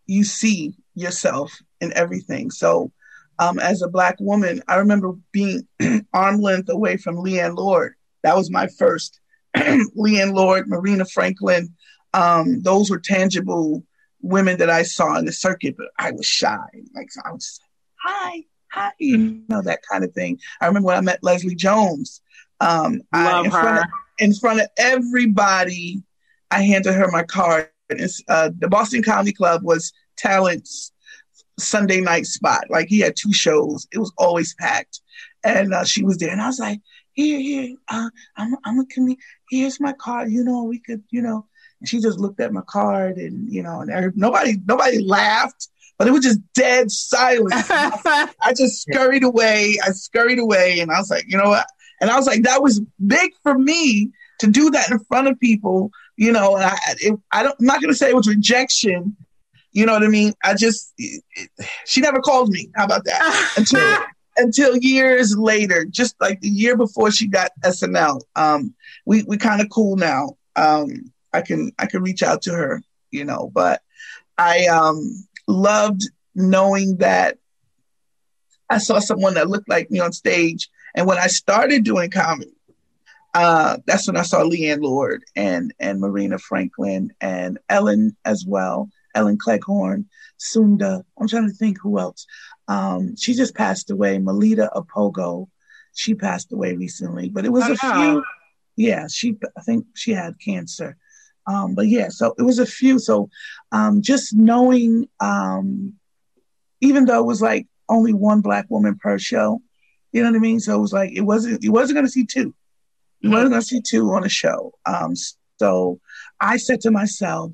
you see yourself in everything. So um, as a black woman, I remember being (clears throat) arm length away from Leighann Lord. That was my first. (clears throat) Leighann Lord, Marina Franklin, um, those were tangible women that I saw in the circuit, but I was shy. Like I was, hi, hi, you know, that kind of thing. I remember when I met Leslie Jones. Um, Love I, in, her. front of, in front of everybody, I handed her my card. Uh, the Boston Comedy Club was Talent's Sunday night spot. Like he had two shows. It was always packed. And uh, she was there. And I was like, here, here, uh, I'm, I'm a comedian. Here's my card. You know, we could, you know. And she just looked at my card and, you know, and I, nobody, nobody laughed, but it was just dead silence. (laughs) I just scurried away. I scurried away. And I was like, you know what? And I was like, that was big for me to do that in front of people, you know. And I, it, I don't, I'm not going to say it was rejection, you know what I mean? I just, it, she never called me. How about that? (laughs) Until, until years later, just like the year before she got SNL. Um, we we kind of cool now. Um, I can I can reach out to her, you know. But I um, loved knowing that I saw someone that looked like me on stage, and when I started doing comedy, uh, that's when I saw Leighann Lord and and Marina Franklin and Ellen as well, Ellen Cleghorne, Sunda. I'm trying to think who else. Um, she just passed away, Melita Apogo. She passed away recently, but it was Oh, a no. few. Yeah, she I think she had cancer. Um, but yeah, so it was a few. So um, just knowing, um, even though it was like only one black woman per show, you know what I mean? So it was like it wasn't you wasn't gonna see two. You wasn't gonna see two on a show. Um, so I said to myself,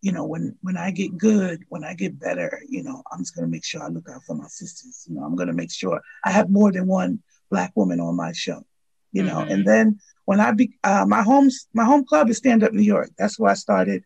you know, when when I get good, when I get better, you know, I'm just gonna make sure I look out for my sisters. You know, I'm gonna make sure I have more than one black woman on my show. You know, Mhm. and then when I be uh, my home my home club is Stand Up New York. That's where I started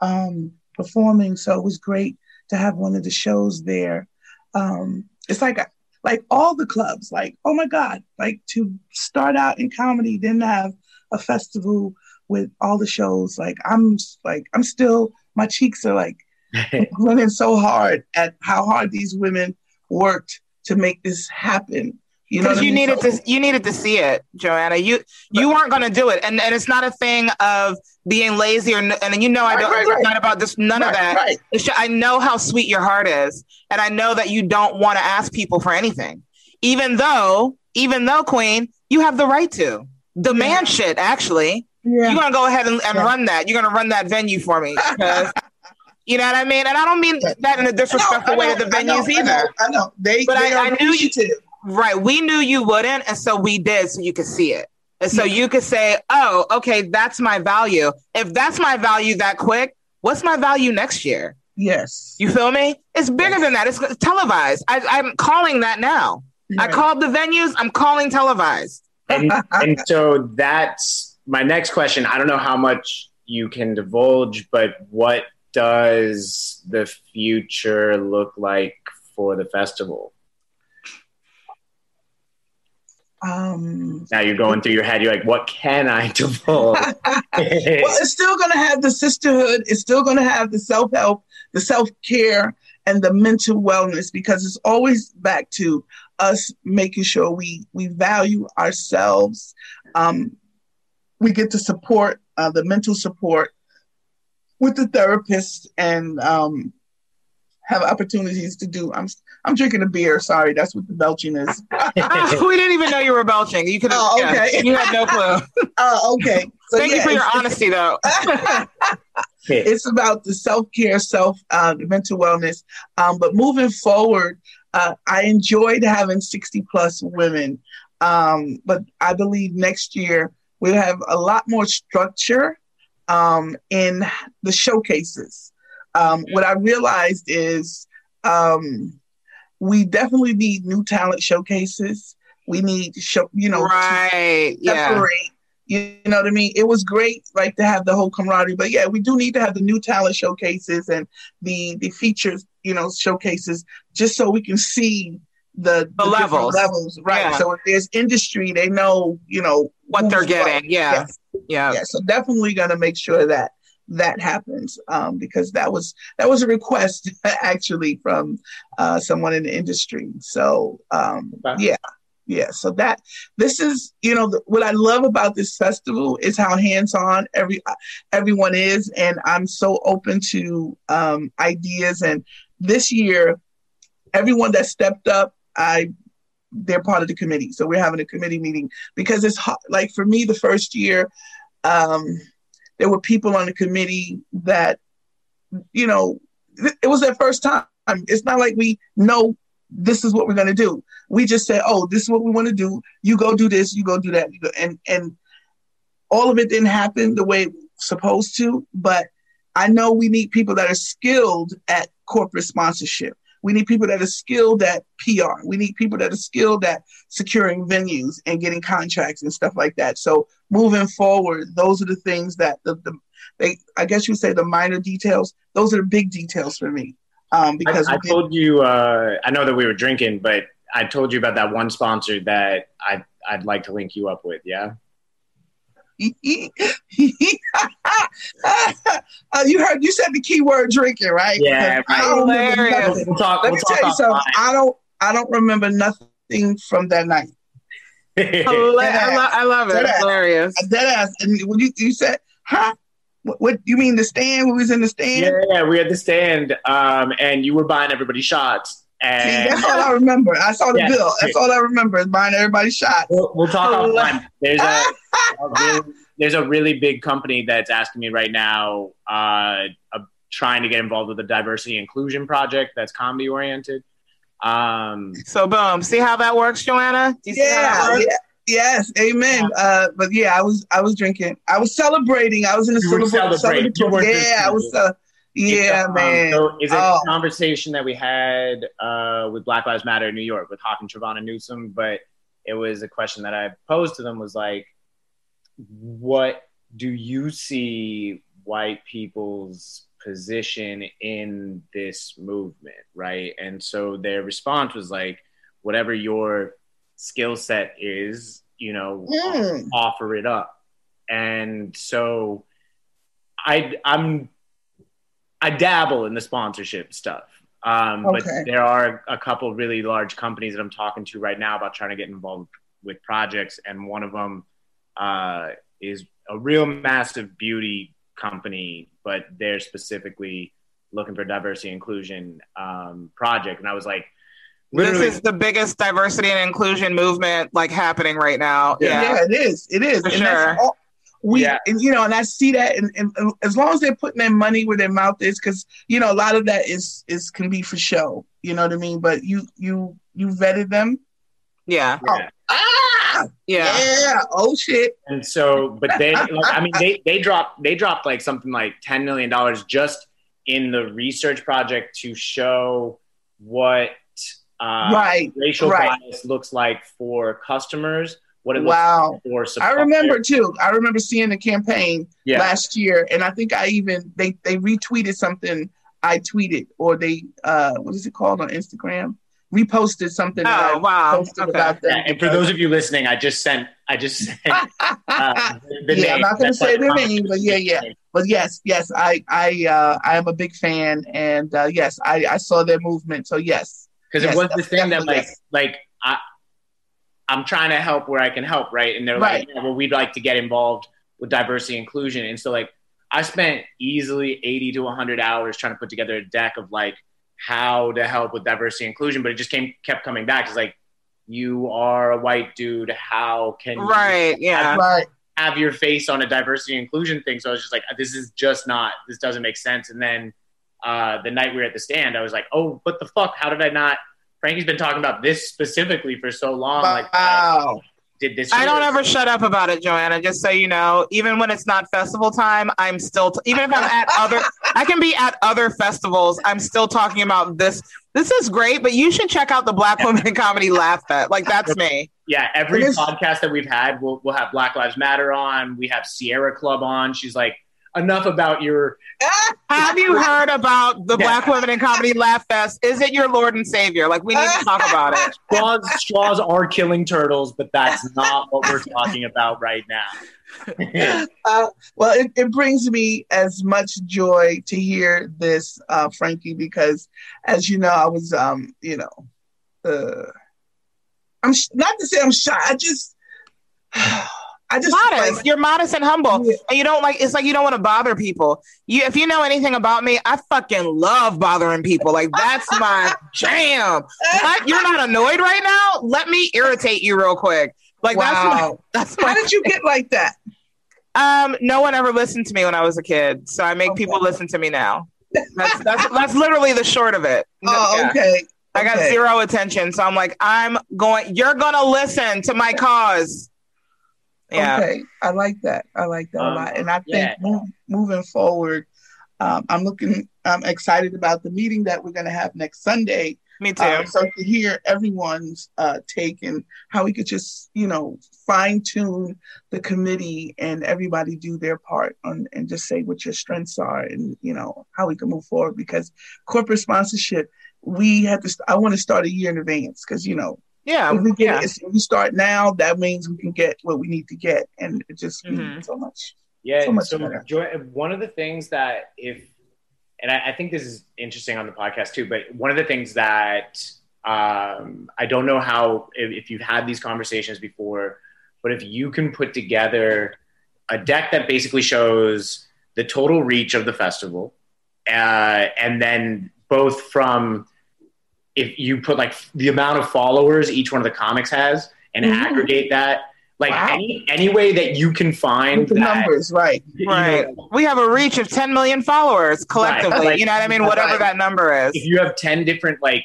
um, performing. So it was great to have one of the shows there. Um, it's like like all the clubs, like oh my god, like to start out in comedy, then have a festival with all the shows. Like I'm like I'm still my cheeks are like (laughs) (laughs) running so hard at how hard these women worked to make this happen. You know, because I you mean? needed So- to you needed to see it joanna you you weren't going to do it and and it's not a thing of being lazy or n- and you know i don't right, it's right. not about this none of that Right. It's ju- i know how sweet your heart is and i know that you don't want to ask people for anything even though even though queen you have the right to demand shit actually Yeah. you're going to go ahead and, and Yeah. run that you're going to run that venue for me. (laughs) you know what i mean and i don't mean that in a disrespectful way I to the know, I know, venues I either know, I know. They, But they I- are I knew you- appreciative. Right. We knew you wouldn't. And so we did so you could see it. And so you could say, oh, okay, that's my value. If that's my value that quick, what's my value next year? Yes. You feel me? It's bigger than that. It's televised. I, I'm calling that now. I called the venues. I'm calling televised. and, and so that's my next question. I don't know how much you can divulge, but what does the future look like for the festival? Um, Now you're going through your head. You're like, what can I (laughs) divulge? (laughs) well, it's still going to have the sisterhood. It's still going to have the self help, the self care, and the mental wellness because it's always back to us making sure we we value ourselves. Um, we get to support uh, the mental support with the therapist and um, have opportunities to do. I'm I'm drinking a beer. Sorry, that's what the belching is. (laughs) (laughs) We didn't even know you were belching. You could have. Oh, okay. you had no clue. (laughs) Oh, okay. So, Thank you for your honesty, though. it's about the self care, self uh, mental wellness. Um, but moving forward, uh, I enjoyed having sixty plus women. Um, but I believe next year we'll have a lot more structure um, in the showcases. Um, what I realized is um, we definitely need new talent showcases. We need to show, you know, to right. Yeah. separate. You know what I mean? It was great, like to have the whole camaraderie. But yeah, we do need to have the new talent showcases and the the features, you know, showcases, just so we can see the, The different levels. levels, right? Yeah. So if there's industry, they know, you know, What they're getting. Yeah. Yes. Yeah. Yeah. So definitely gonna make sure that that happens um, because that was that was a request (laughs) actually from uh, someone in the industry. So um, Okay. yeah, yeah. So that this is you know the, what I love about this festival is how hands on every everyone is, and I'm so open to um, ideas. And this year, everyone that stepped up, I they're part of the committee. So we're having a committee meeting because it's like for me the first year, um, there were people on the committee that, you know, it was their first time. It's not like we know this is what we're going to do. We just say, oh, this is what we want to do. You go do this. You go do that. Go. And and all of it didn't happen the way it was supposed to. But I know we need people that are skilled at corporate sponsorship. We need people that are skilled at PR. We need people that are skilled at securing venues and getting contracts and stuff like that. So moving forward, those are the things that the, the they I guess you say the minor details. Those are the big details for me. Um, because I, I told you, uh, I know that we were drinking, but I told you about that one sponsor that I I'd like to link you up with. Yeah. (laughs) uh, you heard you said the key word drinking, right? Yeah, right. I don't remember nothing. We'll talk, Let we'll me talk tell you something. offline. I don't I don't remember nothing from that night. I, lo- I love it. Dead It's ass. hilarious. Dead ass. And when you you said, huh? What, what you mean the stand? We was in the stand? yeah, yeah, we had the stand, um, and you were buying everybody shots. See, that's all I remember. I saw the Yeah. bill. That's all I remember is buying everybody shots. we'll, we'll talk Oh, offline. There's a, a (laughs) really, there's a really big company that's asking me right now, uh, uh, trying to get involved with a diversity inclusion project that's comedy oriented. Um, So boom. See how that works, Joanna? Do you see how that Yeah, works? yeah, yes, amen. Uh, but yeah, I was I was drinking. I was celebrating. I was in a You were celebra- celebrating. Yeah, I was. Uh, yeah, um, man. So is it Oh. a conversation that we had uh, with Black Lives Matter in New York with Hawk and Trevonna Newsome? But it was a question that I posed to them was like, what do you see white people's position in this movement, right? And so their response was like, whatever your skill set is, you know, Mm. offer it up. And so I I'm I dabble in the sponsorship stuff. Um, Okay. but there are a couple really large companies that I'm talking to right now about trying to get involved with projects, and one of them uh, is a real massive beauty company, but they're specifically looking for diversity inclusion um, project. And I was like, literally, This is the biggest diversity and inclusion movement like happening right now. Yeah. Yeah. it is. It is. For and sure. all, we Yeah. and you know, and I see that, and, and, and as long as they're putting their money where their mouth is, because you know, a lot of that is is can be for show. You know what I mean? But you you you vetted them. Yeah. yeah. Ah, Yeah. yeah. Oh shit. And so, but they, (laughs) like, I mean, they they dropped they dropped like something like ten million dollars just in the research project to show what uh, right. racial right. bias looks like for customers, what it looks Wow. like for I remember too. I remember seeing the campaign yeah, last year, and I think I even they they retweeted something I tweeted, or they uh what is it called on Instagram? Reposted something that Oh I wow. posted Okay. about them. yeah. And for those of you listening, I just sent I just sent (laughs) uh, the Yeah, I'm not gonna say their the name, but yeah, yeah. but yes, yes, I I uh I am a big fan, and uh yes, I I saw their movement. So yes, because Yes, it was the thing that like yes. like I I'm trying to help where I can help, right? And they're Right. like, yeah, well, we'd like to get involved with diversity and inclusion, and so like I spent easily 80 to 100 hours trying to put together a deck of like how to help with diversity and inclusion, but it just came kept coming back. It's like you are a white dude, how can you Right. Yeah. right, have your face on a diversity and inclusion thing. So I was just like, this is just not, this doesn't make sense. And then uh, the night we were at the stand, I was like, oh, what the fuck? How did I not? Frankie's been talking about this specifically for so long. Like, wow, did this? I don't year. ever shut up about it, Joanna. Just so you know, even when it's not festival time, I'm still t- even if I'm at other, (laughs) I can be at other festivals. I'm still talking about this. This is great, but you should check out the Black Women in Comedy Laugh Fest. Like that's me. Yeah, every It is- podcast that we've had, we'll, we'll have Black Lives Matter on. We have Sierra Club on. She's like, enough about your. (laughs) Have you heard about the Yeah. Black Women in Comedy Laugh Fest? Is it your Lord and Savior? Like we need to talk about it. (laughs) Straws, straws are killing turtles, but that's not what we're talking about right now. (laughs) uh, well, it, it brings me as much joy to hear this, uh, Frankie, because as you know, I was, um, you know, uh, I'm sh- not to say I'm shy. I just, (sighs) I just modest. like- You're modest and humble, Yeah. and you don't like. It's like you don't want to bother people. You, if you know anything about me, I fucking love bothering people. Like that's my (laughs) jam. What? You're not annoyed right now? Let me irritate you real quick. Like wow. that's my. (laughs) That's How did you get like that? Um, no one ever listened to me when I was a kid, so I make Okay. people listen to me now. That's (laughs) that's that's literally the short of it. Oh, Yeah. okay. I got Okay. zero attention, so I'm like, I'm going. You're gonna listen to my cause. Yeah. Okay, I like that. I like that a Um, lot, and I think yeah. move, moving forward, um, I'm looking. I'm excited about the meeting that we're going to have next Sunday. Me too. Um, so to hear everyone's uh, take and how we could just, you know, fine tune the committee and everybody do their part on, and just say what your strengths are and you know how we can move forward. Because corporate sponsorship, we have to. St- I want to start a year in advance because you know yeah. if we get yeah. if we start now, that means we can get what we need to get, and it just Mhm. means so much. Yeah. So much So, better. Joy, one of the things that if, and I, I think this is interesting on the podcast too, but one of the things that um, I don't know how if, if you've had these conversations before, but if you can put together a deck that basically shows the total reach of the festival, uh, and then both from if you put like the amount of followers each one of the comics has and Mhm. aggregate that like Wow. any any way that you can find the that, numbers, right? Right. know, We have a reach of 10 million followers collectively. Right. You know what I mean? Whatever Right. that number is. if you have 10 different like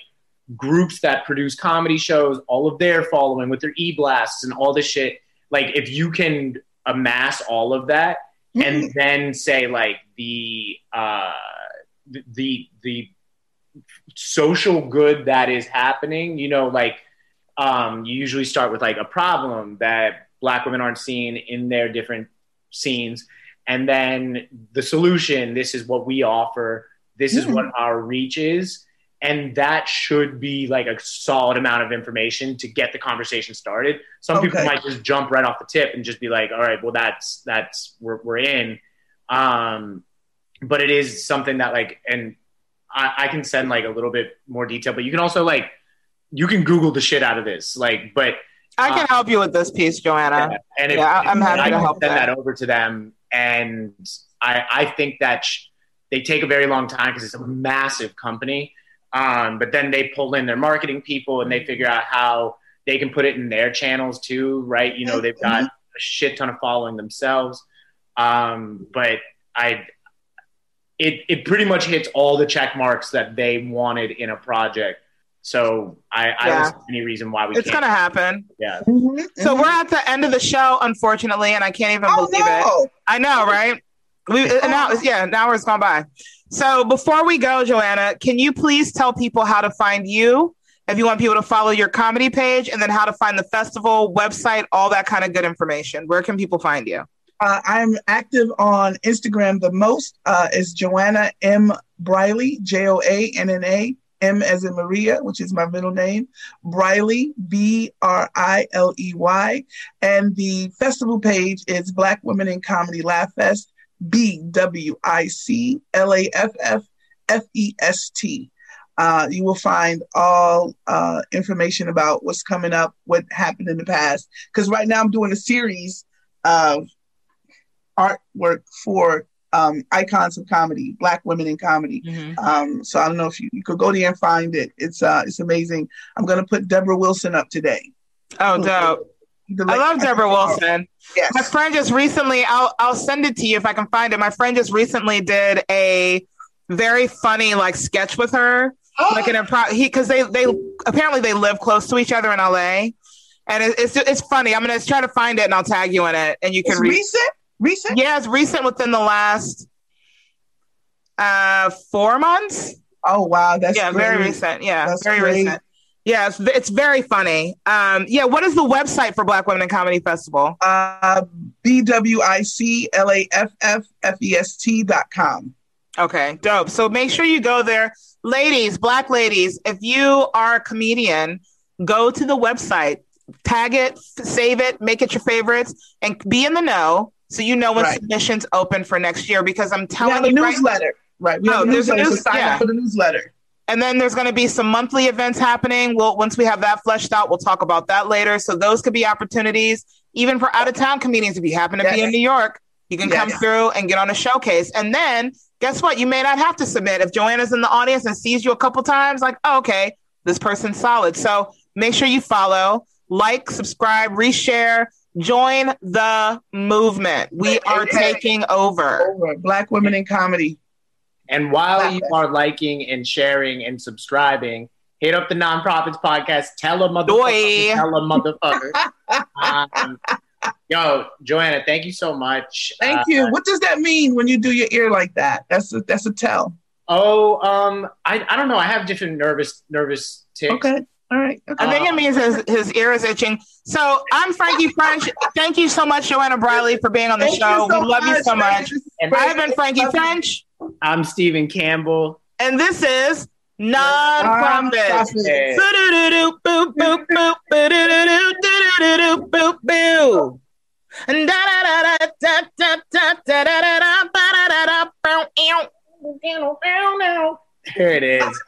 groups that produce comedy shows all of their following with their e-blasts and all this shit like if you can amass all of that Mm-hmm. and then say like the uh the- the the social good that is happening you know like um you usually start with like a problem that black women aren't seen in their different scenes. And then the solution this is what we offer. This is Mhm. what our reach is. And that should be like a solid amount of information to get the conversation started. Some people might just jump right off the tip and just be like all right well that's that's we're, we're in. Um but it is something that like and I, I can send like a little bit more detail but you can also like you can google the shit out of this like but I can Uh, help you with this piece, Joanna. yeah, and if, yeah, I'm happy I to help send that. that over to them and I, I think that sh- they take a very long time because it's a massive company um, but then they pull in their marketing people and they figure out how they can put it in their channels too right you know they've got a shit ton of following themselves um, but i it, it pretty much hits all the check marks that they wanted in a project so i, I Yeah. don't see any reason why we It's can't going to happen. yeah Mhm, So we're at the end of the show, unfortunately, and I can't even oh believe it. I know, right? We now, yeah, an hour's gone by. So before we go, Joanna, can you please tell people how to find you? If you want people to follow your comedy page, and then how to find the festival website, all that kind of good information. Where can people find you? Uh, I'm active on Instagram. The most uh, is Joanna M Briley, J O A N N A M as in Maria, which is my middle name. Briley, B R I L E Y, and the festival page is Black Women in Comedy Laugh Fest. B W I C L A F F F E S T. Uh, you will find all uh, information about what's coming up, what happened in the past. Because right now I'm doing a series of artwork for um, icons of comedy, Black women in comedy. Um, so I don't know if you, you could go there and find it. It's uh, it's amazing. I'm gonna put Debra Wilson up today. Oh, dope! I love Debra Wilson. Yes. My friend just recently, I'll I'll send it to you if I can find it. My friend just recently did a very funny like sketch with her, (gasps) like an improv. He because they they apparently they live close to each other in LA, and it, it's it's funny. I'm gonna try to find it and I'll tag you in it, and you can it's read. recent. Recent. It's recent within the last uh four months. Oh wow, that's yeah, very recent. Yeah, That's very great. recent. Yeah, it's, it's very funny. Um, yeah, what is the website for Black Women in Comedy Festival? Uh, B W I C L A F F F E S T dot com. Okay, dope. So make sure you go there. Ladies, black ladies, if you are a comedian, go to the website, tag it, save it, make it your favorites, and be in the know so you know when Right. submissions open for next year because I'm telling have a you right newsletter. Right. We No, have oh, a newsletter. news- so sign yeah. up for the newsletter. And then there's going to be some monthly events happening. We'll once we have that fleshed out, we'll talk about that later. So those could be opportunities. even for out of town comedians, if you happen to be in New York, you can come through and get on a showcase. And then guess what? You may not have to submit. If Joanna's in the audience and sees you a couple times, like, oh, okay, this person's solid. So make sure you follow, like, subscribe, reshare, join the movement. We are taking over. Over Black women in comedy. And while you are liking and sharing and subscribing, hit up the nonprofits podcast. Tell a motherfucker. Doy. Tell a motherfucker. (laughs) um, yo, Joanna, thank you so much. Thank Uh, you. What does that mean when you do your ear like that? That's a, that's a tell. Oh, um, I, I don't know. I have different nervous nervous tics. Okay. Okay. I think it means his, his ear is itching. So I'm Frankie French. Thank you so much, Joanna Briley, for being on the Thank show. So we love you so much. And I have been Frankie French. I'm Stephen Campbell. And this is Non-Profit. Here it is.